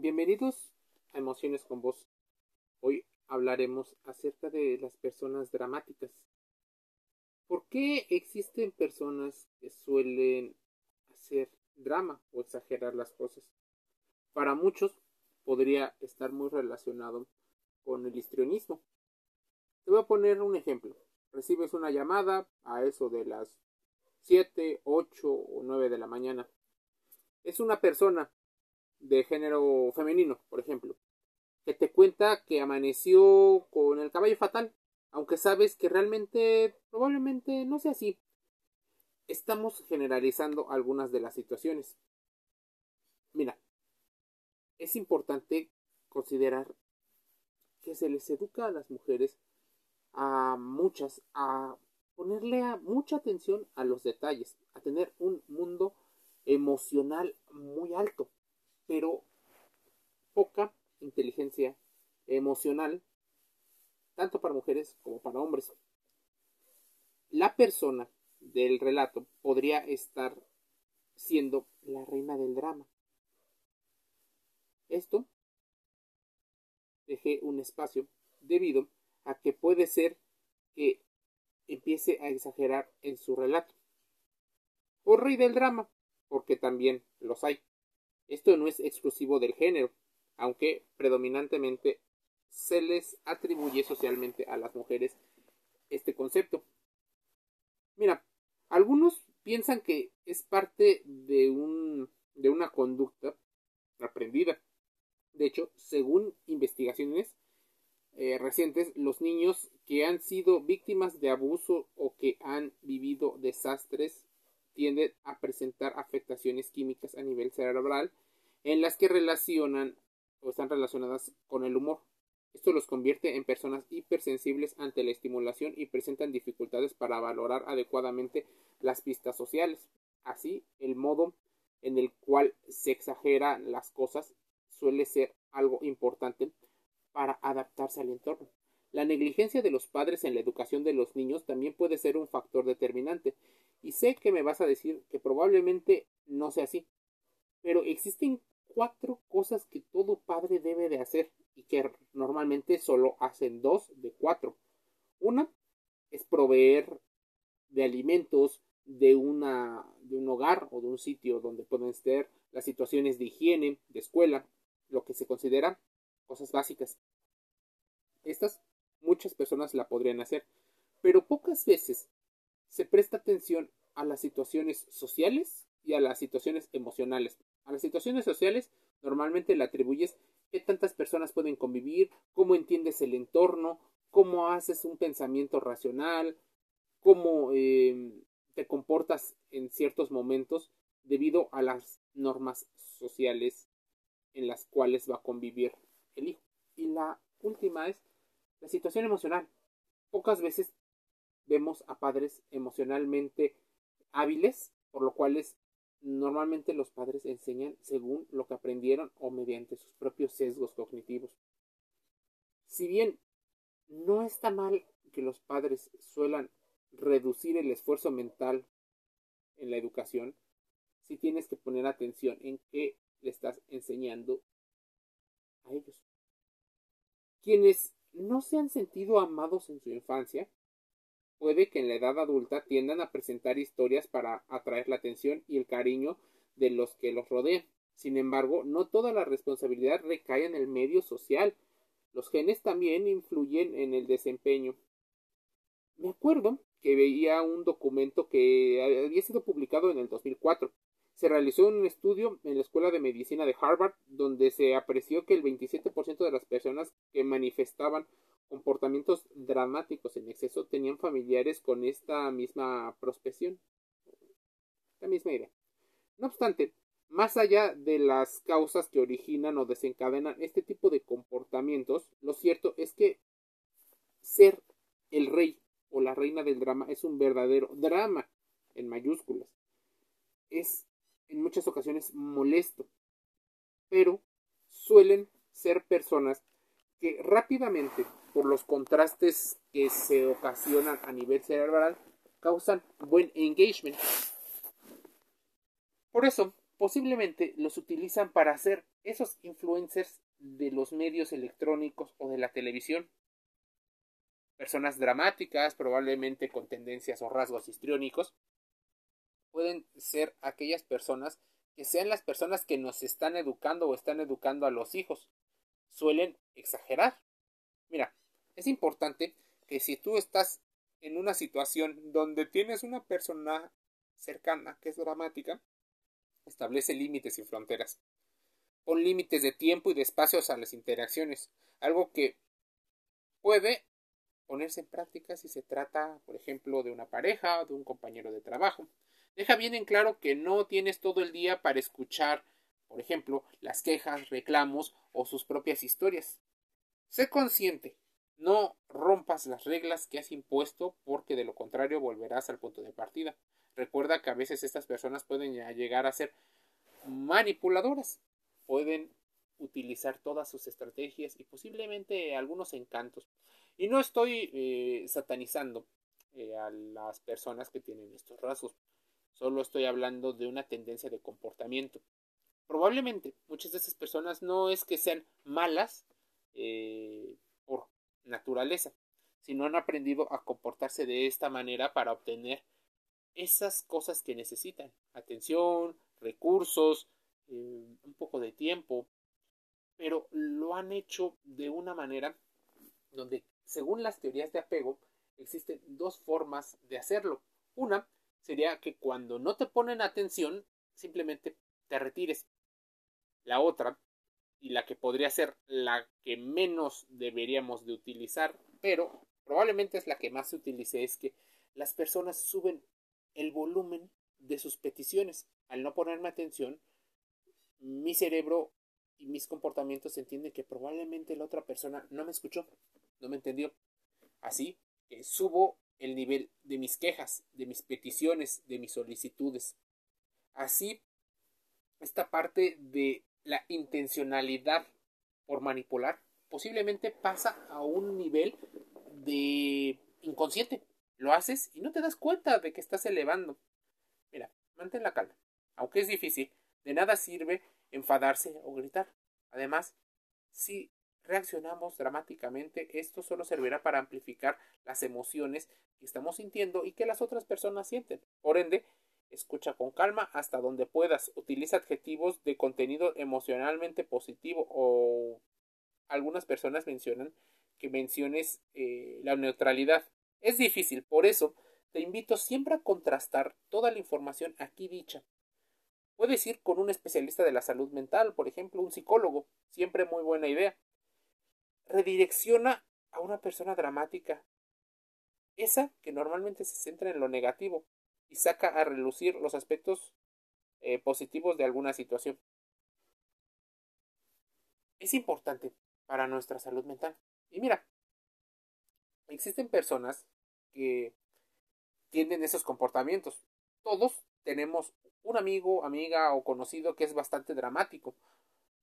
Bienvenidos a Emociones con Vos. Hoy hablaremos acerca de las personas dramáticas. ¿Por qué existen personas que suelen hacer drama o exagerar las cosas? Para muchos podría estar muy relacionado con el histrionismo. Te voy a poner un ejemplo. Recibes una llamada a eso de las 7, 8 o 9 de la mañana. Es una persona de género femenino, por ejemplo, que te cuenta que amaneció con el caballo fatal, aunque sabes que realmente probablemente no sea así. Estamos generalizando algunas de las situaciones. Mira, es importante considerar que se les educa a las mujeres, a muchas, a ponerle mucha atención a los detalles, a tener un mundo emocional muy alto pero poca emocional, tanto para mujeres como para hombres. La persona del relato podría estar siendo la reina del drama. Esto dejé un espacio debido a que puede ser que empiece a exagerar en su relato. O rey del drama, porque también los hay. Esto no es exclusivo del género, aunque predominantemente se les atribuye socialmente a las mujeres este concepto. Mira, algunos piensan que es parte de, un, de una conducta aprendida. De hecho, según investigaciones eh, recientes, los niños que han sido víctimas de abuso o que han vivido desastres tienden a presentar afectaciones químicas a nivel cerebral en las que relacionan o están relacionadas con el humor. Esto los convierte en personas hipersensibles ante la estimulación y presentan dificultades para valorar adecuadamente las pistas sociales. Así, el modo en el cual se exageran las cosas suele ser algo importante para adaptarse al entorno. La negligencia de los padres en la educación de los niños también puede ser un factor determinante. Y sé que me vas a decir que probablemente no sea así. Pero existen cuatro cosas que todo padre debe de hacer y que normalmente solo hacen dos de cuatro. Una es proveer de alimentos de, una, de un hogar o de un sitio donde pueden estar las situaciones de higiene, de escuela, lo que se considera cosas básicas. Estas muchas personas la podrían hacer, pero pocas veces se presta atención a las situaciones sociales y a las situaciones emocionales. A las situaciones sociales normalmente le atribuyes qué tantas personas pueden convivir, cómo entiendes el entorno, cómo haces un pensamiento racional, cómo eh, te comportas en ciertos momentos debido a las normas sociales en las cuales va a convivir el hijo. Y la última es la situación emocional. Pocas veces vemos a padres emocionalmente hábiles, por lo cual normalmente los padres enseñan según lo que aprendieron o mediante sus propios sesgos cognitivos. Si bien no está mal que los padres suelan reducir el esfuerzo mental en la educación, si tienes que poner atención en qué le estás enseñando a ellos. Quienes no se han sentido amados en su infancia puede que en la edad adulta tiendan a presentar historias para atraer la atención y el cariño de los que los rodean. Sin embargo, no toda la responsabilidad recae en el medio social. Los genes también influyen en el desempeño. Me acuerdo que veía un documento que había sido publicado en el 2004. Se realizó un estudio en la Escuela de Medicina de Harvard donde se apreció que el 27% de las personas que manifestaban comportamientos dramáticos en exceso tenían familiares con esta misma prospección. La misma idea. No obstante, más allá de las causas que originan o desencadenan este tipo de comportamientos, lo cierto es que ser el rey o la reina del drama es un verdadero drama en mayúsculas. Es en muchas ocasiones molesto, pero suelen ser personas que rápidamente por los contrastes que se ocasionan a nivel cerebral, causan buen engagement. Por eso, posiblemente los utilizan para hacer esos influencers de los medios electrónicos o de la televisión. Personas dramáticas, probablemente con tendencias o rasgos histriónicos, pueden ser aquellas personas que sean las personas que nos están educando o están educando a los hijos. Suelen exagerar. Mira, es importante que si tú estás en una situación donde tienes una persona cercana que es dramática, establece límites y fronteras. Pon límites de tiempo y de espacios a las interacciones, algo que puede ponerse en práctica si se trata, por ejemplo, de una pareja o de un compañero de trabajo. Deja bien en claro que no tienes todo el día para escuchar, por ejemplo, las quejas, reclamos o sus propias historias. Sé consciente, no rompas las reglas que has impuesto porque de lo contrario volverás al punto de partida. Recuerda que a veces estas personas pueden llegar a ser manipuladoras, pueden utilizar todas sus estrategias y posiblemente algunos encantos. Y no estoy eh, satanizando eh, a las personas que tienen estos rasgos, solo estoy hablando de una tendencia de comportamiento. Probablemente muchas de estas personas no es que sean malas eh, por naturaleza, sino han aprendido a comportarse de esta manera para obtener esas cosas que necesitan. Atención, recursos, eh, un poco de tiempo. Pero lo han hecho de una manera donde, según las teorías de apego, existen dos formas de hacerlo. Una sería que cuando no te ponen atención, simplemente te retires. La otra, y la que podría ser la que menos deberíamos de utilizar, pero probablemente es la que más se utilice, es que las personas suben el volumen de sus peticiones. Al no ponerme atención, mi cerebro y mis comportamientos entienden que probablemente la otra persona no me escuchó, no me entendió. Así que subo el nivel de mis quejas, de mis peticiones, de mis solicitudes. Así, esta parte de la intencionalidad por manipular posiblemente pasa a un nivel de inconsciente. Lo haces y no te das cuenta de que estás elevando. Mira, mantén la calma. Aunque es difícil, de nada sirve enfadarse o gritar. Además, si reaccionamos dramáticamente, esto solo servirá para amplificar las emociones que estamos sintiendo y que las otras personas sienten. Por ende, escucha con calma hasta donde puedas. Utiliza adjetivos de contenido emocionalmente positivo o algunas personas mencionan que menciones eh, la neutralidad. Es difícil, por eso te invito siempre a contrastar toda la información aquí dicha. Puedes ir con un especialista de la salud mental, por ejemplo, un psicólogo, siempre muy buena idea. Redirecciona a una persona dramática, esa que normalmente se centra en lo negativo y saca a relucir los aspectos eh, positivos de alguna situación. Es importante para nuestra salud mental. Y mira, existen personas que tienen esos comportamientos. Todos tenemos un amigo, amiga o conocido que es bastante dramático.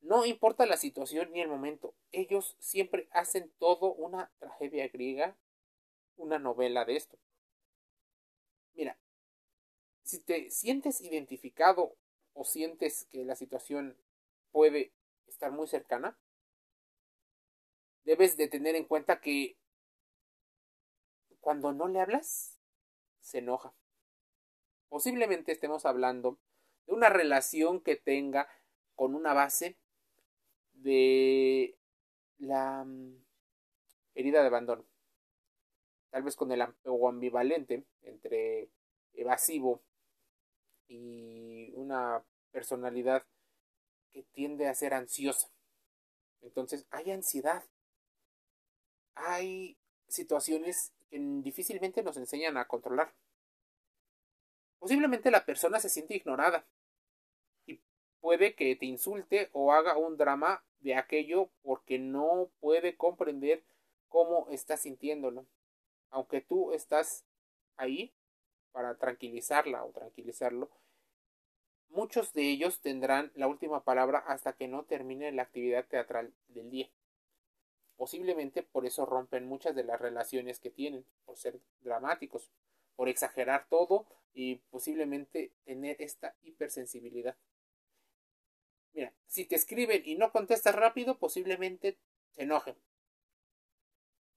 No importa la situación ni el momento, ellos siempre hacen todo una tragedia griega, una novela de esto. Mira, si te sientes identificado o sientes que la situación puede estar muy cercana, debes de tener en cuenta que cuando no le hablas, se enoja. Posiblemente estemos hablando de una relación que tenga con una base de la mm, herida de abandono. Tal vez con el o ambivalente entre evasivo y una personalidad que tiende a ser ansiosa. Entonces hay ansiedad. Hay situaciones difícilmente nos enseñan a controlar. Posiblemente la persona se siente ignorada y puede que te insulte o haga un drama de aquello porque no puede comprender cómo está sintiéndolo. Aunque tú estás ahí para tranquilizarla o tranquilizarlo, muchos de ellos tendrán la última palabra hasta que no termine la actividad teatral del día. Posiblemente por eso rompen muchas de las relaciones que tienen, por ser dramáticos, por exagerar todo y posiblemente tener esta hipersensibilidad. Mira, si te escriben y no contestas rápido, posiblemente se enojen.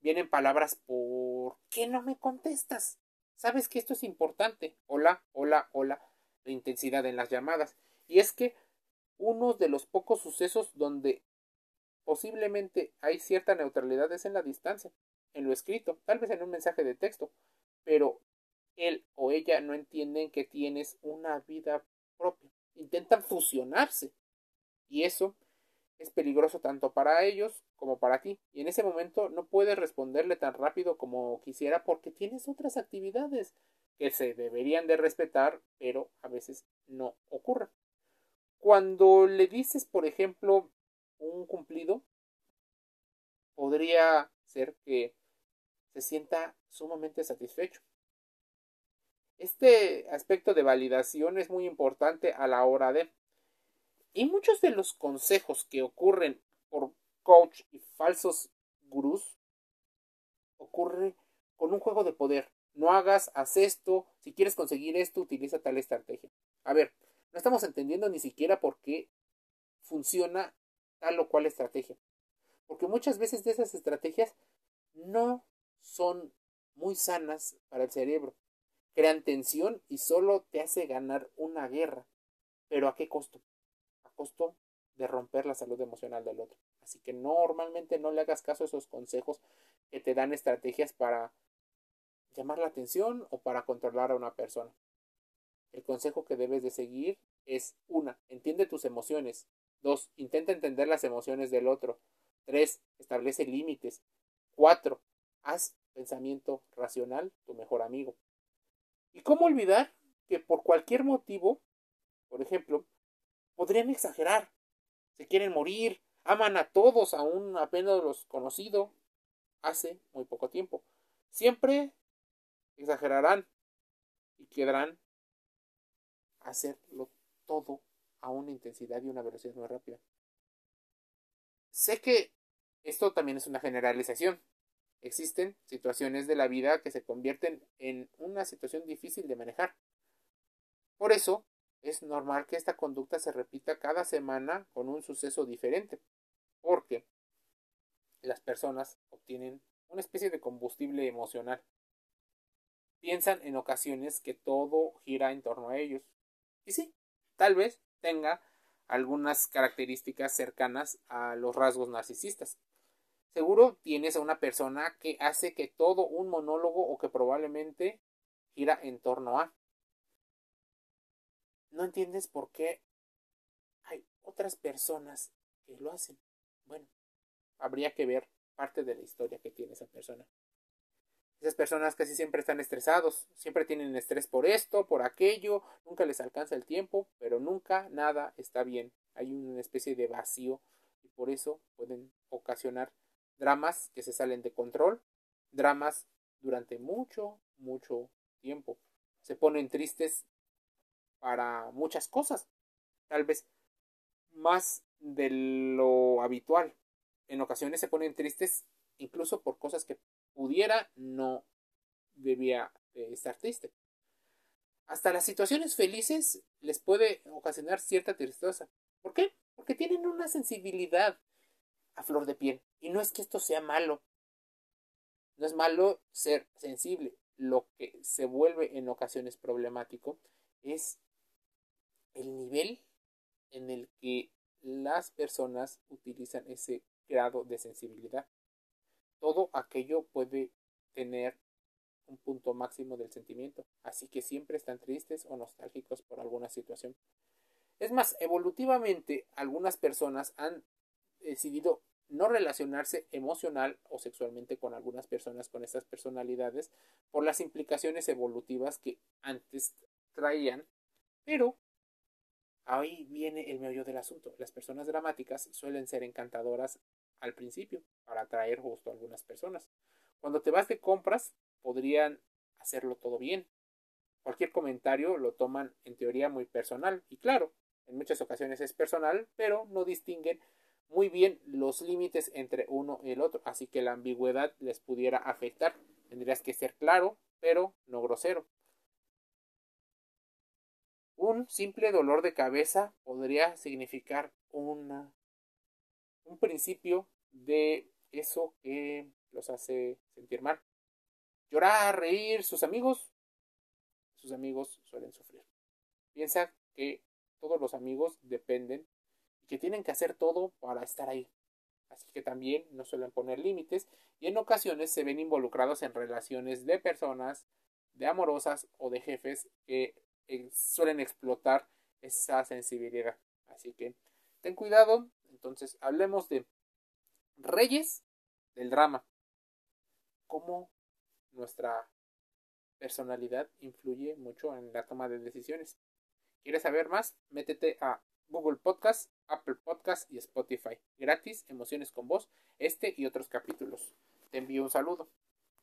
Vienen palabras, ¿por qué no me contestas? Sabes que esto es importante. Hola, hola, hola. Intensidad en las llamadas. Y es que uno de los pocos sucesos donde posiblemente hay cierta neutralidad es en la distancia, en lo escrito, tal vez en un mensaje de texto, pero él o ella no entienden que tienes una vida propia. Intentan fusionarse. Y eso es peligroso tanto para ellos como para ti. Y en ese momento no puedes responderle tan rápido como quisiera porque tienes otras actividades que se deberían de respetar, pero a veces no ocurren. Cuando le dices, por ejemplo, un cumplido, podría ser que se sienta sumamente satisfecho. Este aspecto de validación es muy importante a la hora de... Y muchos de los consejos que ocurren por coach y falsos gurús ocurre con un juego de poder. No hagas, haz esto, si quieres conseguir esto, utiliza tal estrategia. A ver, no estamos entendiendo ni siquiera por qué funciona tal o cual estrategia. Porque muchas veces de esas estrategias no son muy sanas para el cerebro. Crean tensión y solo te hace ganar una guerra. Pero ¿a qué costo? A costo de romper la salud emocional del otro. Así que normalmente no le hagas caso a esos consejos que te dan estrategias para llamar la atención o para controlar a una persona. El consejo que debes de seguir es una, entiende tus emociones. Dos, intenta entender las emociones del otro. Tres, establece límites. Cuatro, haz pensamiento racional tu mejor amigo. ¿Y cómo olvidar que por cualquier motivo, por ejemplo, podrían exagerar? Se quieren morir, aman a todos, aún apenas los conocido hace muy poco tiempo. Siempre exagerarán y quedarán hacerlo todo a una intensidad y una velocidad muy rápida. Sé que esto también es una generalización. Existen situaciones de la vida que se convierten en una situación difícil de manejar. Por eso, es normal que esta conducta se repita cada semana con un suceso diferente, porque las personas obtienen una especie de combustible emocional. Piensan en ocasiones que todo gira en torno a ellos. Y sí, tal vez tenga algunas características cercanas a los rasgos narcisistas. Seguro tienes a una persona que hace que todo un monólogo o que probablemente gira en torno a. No entiendes por qué hay otras personas que lo hacen. Bueno, habría que ver parte de la historia que tiene esa persona. Esas personas casi siempre están estresados, siempre tienen estrés por esto, por aquello, nunca les alcanza el tiempo, pero nunca nada está bien. Hay una especie de vacío y por eso pueden ocasionar dramas que se salen de control, dramas durante mucho, mucho tiempo. Se ponen tristes para muchas cosas, tal vez más de lo habitual. En ocasiones se ponen tristes incluso por cosas que pudiera no debía estar triste. Hasta las situaciones felices les puede ocasionar cierta tristeza. ¿Por qué? Porque tienen una sensibilidad a flor de piel. Y no es que esto sea malo. No es malo ser sensible. Lo que se vuelve en ocasiones problemático es el nivel en el que las personas utilizan ese grado de sensibilidad todo aquello puede tener un punto máximo del sentimiento, así que siempre están tristes o nostálgicos por alguna situación. Es más, evolutivamente algunas personas han decidido no relacionarse emocional o sexualmente con algunas personas con estas personalidades por las implicaciones evolutivas que antes traían, pero ahí viene el meollo del asunto. Las personas dramáticas suelen ser encantadoras al principio para atraer justo a algunas personas. Cuando te vas de compras, podrían hacerlo todo bien. Cualquier comentario lo toman en teoría muy personal. Y claro, en muchas ocasiones es personal, pero no distinguen muy bien los límites entre uno y el otro. Así que la ambigüedad les pudiera afectar. Tendrías que ser claro, pero no grosero. Un simple dolor de cabeza podría significar una, un principio de eso que los hace sentir mal. Llorar, reír, sus amigos, sus amigos suelen sufrir. Piensa que todos los amigos dependen y que tienen que hacer todo para estar ahí. Así que también no suelen poner límites y en ocasiones se ven involucrados en relaciones de personas, de amorosas o de jefes que eh, suelen explotar esa sensibilidad. Así que ten cuidado. Entonces hablemos de reyes del drama. Cómo nuestra personalidad influye mucho en la toma de decisiones. ¿Quieres saber más? Métete a Google Podcast, Apple Podcast y Spotify. Gratis, Emociones con Voz, este y otros capítulos. Te envío un saludo.